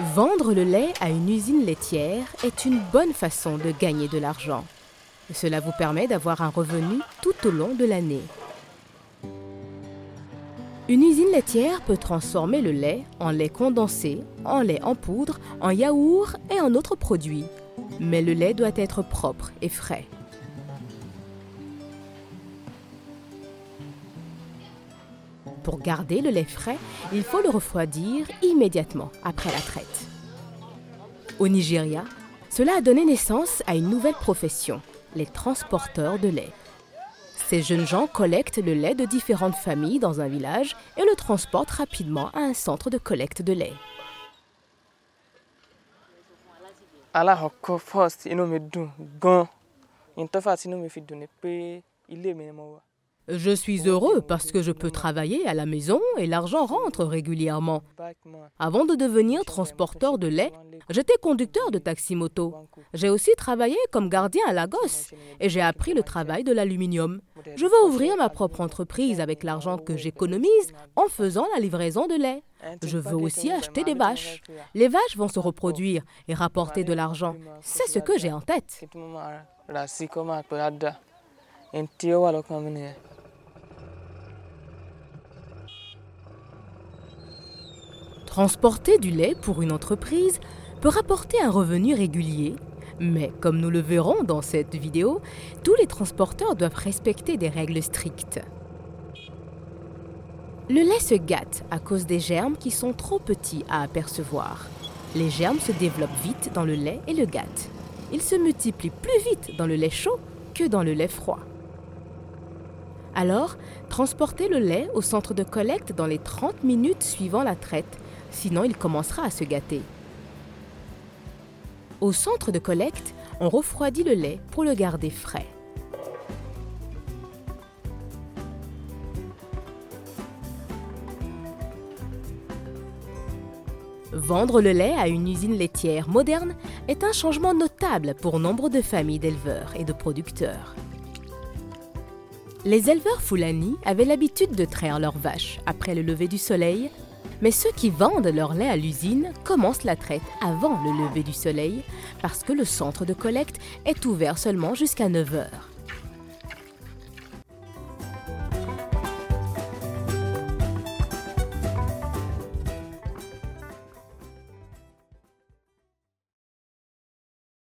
Vendre le lait à une usine laitière est une bonne façon de gagner de l'argent. Cela vous permet d'avoir un revenu tout au long de l'année. Une usine laitière peut transformer le lait en lait condensé, en lait en poudre, en yaourt et en autres produits. Mais le lait doit être propre et frais. Pour garder le lait frais, il faut le refroidir immédiatement après la traite. Au Nigeria, cela a donné naissance à une nouvelle profession, les transporteurs de lait. Ces jeunes gens collectent le lait de différentes familles dans un village et le transportent rapidement à un centre de collecte de lait. Je suis heureux parce que je peux travailler à la maison et l'argent rentre régulièrement. Avant de devenir transporteur de lait, j'étais conducteur de taxi-moto. J'ai aussi travaillé comme gardien à Lagos et j'ai appris le travail de l'aluminium. Je veux ouvrir ma propre entreprise avec l'argent que j'économise en faisant la livraison de lait. Je veux aussi acheter des vaches. Les vaches vont se reproduire et rapporter de l'argent. C'est ce que j'ai en tête. Transporter du lait pour une entreprise peut rapporter un revenu régulier, mais comme nous le verrons dans cette vidéo, tous les transporteurs doivent respecter des règles strictes. Le lait se gâte à cause des germes qui sont trop petits à apercevoir. Les germes se développent vite dans le lait et le gâtent. Ils se multiplient plus vite dans le lait chaud que dans le lait froid. Alors, transportez le lait au centre de collecte dans les 30 minutes suivant la traite, sinon il commencera à se gâter. Au centre de collecte, on refroidit le lait pour le garder frais. Vendre le lait à une usine laitière moderne est un changement notable pour nombre de familles d'éleveurs et de producteurs. Les éleveurs Fulani avaient l'habitude de traire leurs vaches après le lever du soleil, mais ceux qui vendent leur lait à l'usine commencent la traite avant le lever du soleil parce que le centre de collecte est ouvert seulement jusqu'à 9 heures.